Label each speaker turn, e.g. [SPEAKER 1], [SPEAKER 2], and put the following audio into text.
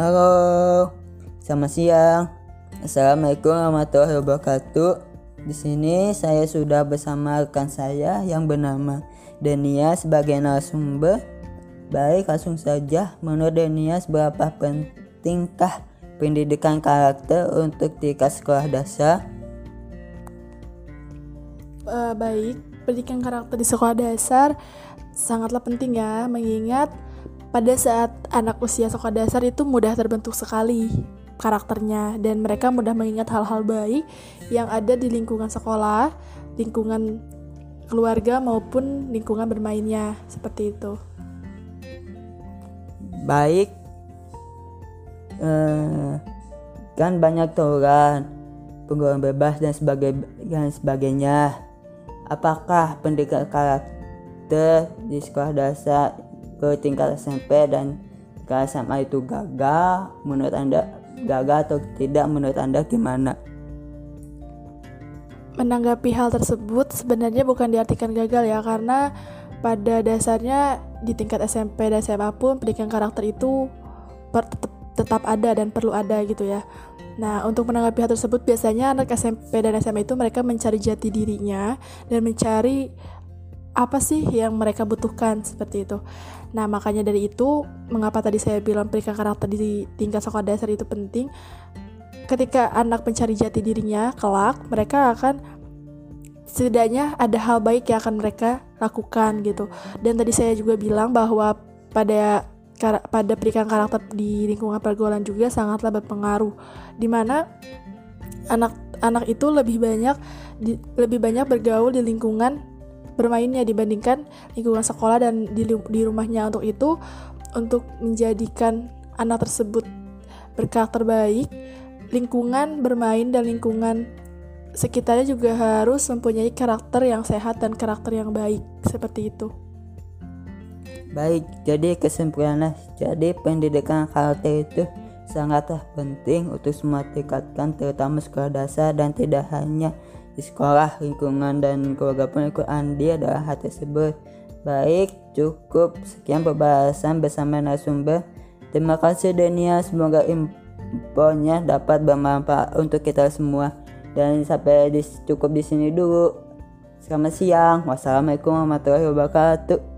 [SPEAKER 1] Halo, selamat siang. Assalamualaikum warahmatullahi wabarakatuh. Di sini saya sudah bersama rekan saya yang bernama Denia sebagai narasumber. Baik, langsung saja. Menurut Denia, seberapa pentingkah pendidikan karakter untuk tingkat sekolah dasar?
[SPEAKER 2] Uh, baik, pendidikan karakter di sekolah dasar sangatlah penting ya, mengingat pada saat anak usia sekolah dasar itu mudah terbentuk sekali karakternya dan mereka mudah mengingat hal-hal baik yang ada di lingkungan sekolah, lingkungan keluarga maupun lingkungan bermainnya seperti itu.
[SPEAKER 1] Baik, eh, kan banyak turan, penggunaan bebas dan sebagainya. Apakah pendidikan karakter di sekolah dasar ke tingkat SMP dan ke SMA itu gagal menurut anda gagal atau tidak menurut anda gimana
[SPEAKER 2] menanggapi hal tersebut sebenarnya bukan diartikan gagal ya karena pada dasarnya di tingkat SMP dan SMA pun pendidikan karakter itu tetap, tetap ada dan perlu ada gitu ya. Nah, untuk menanggapi hal tersebut biasanya anak SMP dan SMA itu mereka mencari jati dirinya dan mencari apa sih yang mereka butuhkan seperti itu. Nah, makanya dari itu, mengapa tadi saya bilang pendidikan karakter di tingkat sekolah dasar itu penting? Ketika anak mencari jati dirinya, kelak mereka akan setidaknya ada hal baik yang akan mereka lakukan gitu. Dan tadi saya juga bilang bahwa pada pada pendidikan karakter di lingkungan pergaulan juga sangatlah berpengaruh. Di mana anak anak itu lebih banyak di, lebih banyak bergaul di lingkungan bermainnya dibandingkan lingkungan sekolah dan di, di rumahnya untuk itu untuk menjadikan anak tersebut berkarakter baik lingkungan bermain dan lingkungan sekitarnya juga harus mempunyai karakter yang sehat dan karakter yang baik seperti itu.
[SPEAKER 1] Baik jadi kesimpulannya jadi pendidikan karakter itu sangatlah penting untuk semua tingkatkan terutama sekolah dasar dan tidak hanya di sekolah, lingkungan, dan keluarga pun ikut andil adalah hal tersebut. Baik, cukup sekian pembahasan bersama narasumber. Terima kasih Dania, semoga infonya dapat bermanfaat untuk kita semua. Dan sampai di, cukup di sini dulu. Selamat siang. Wassalamualaikum warahmatullahi wabarakatuh.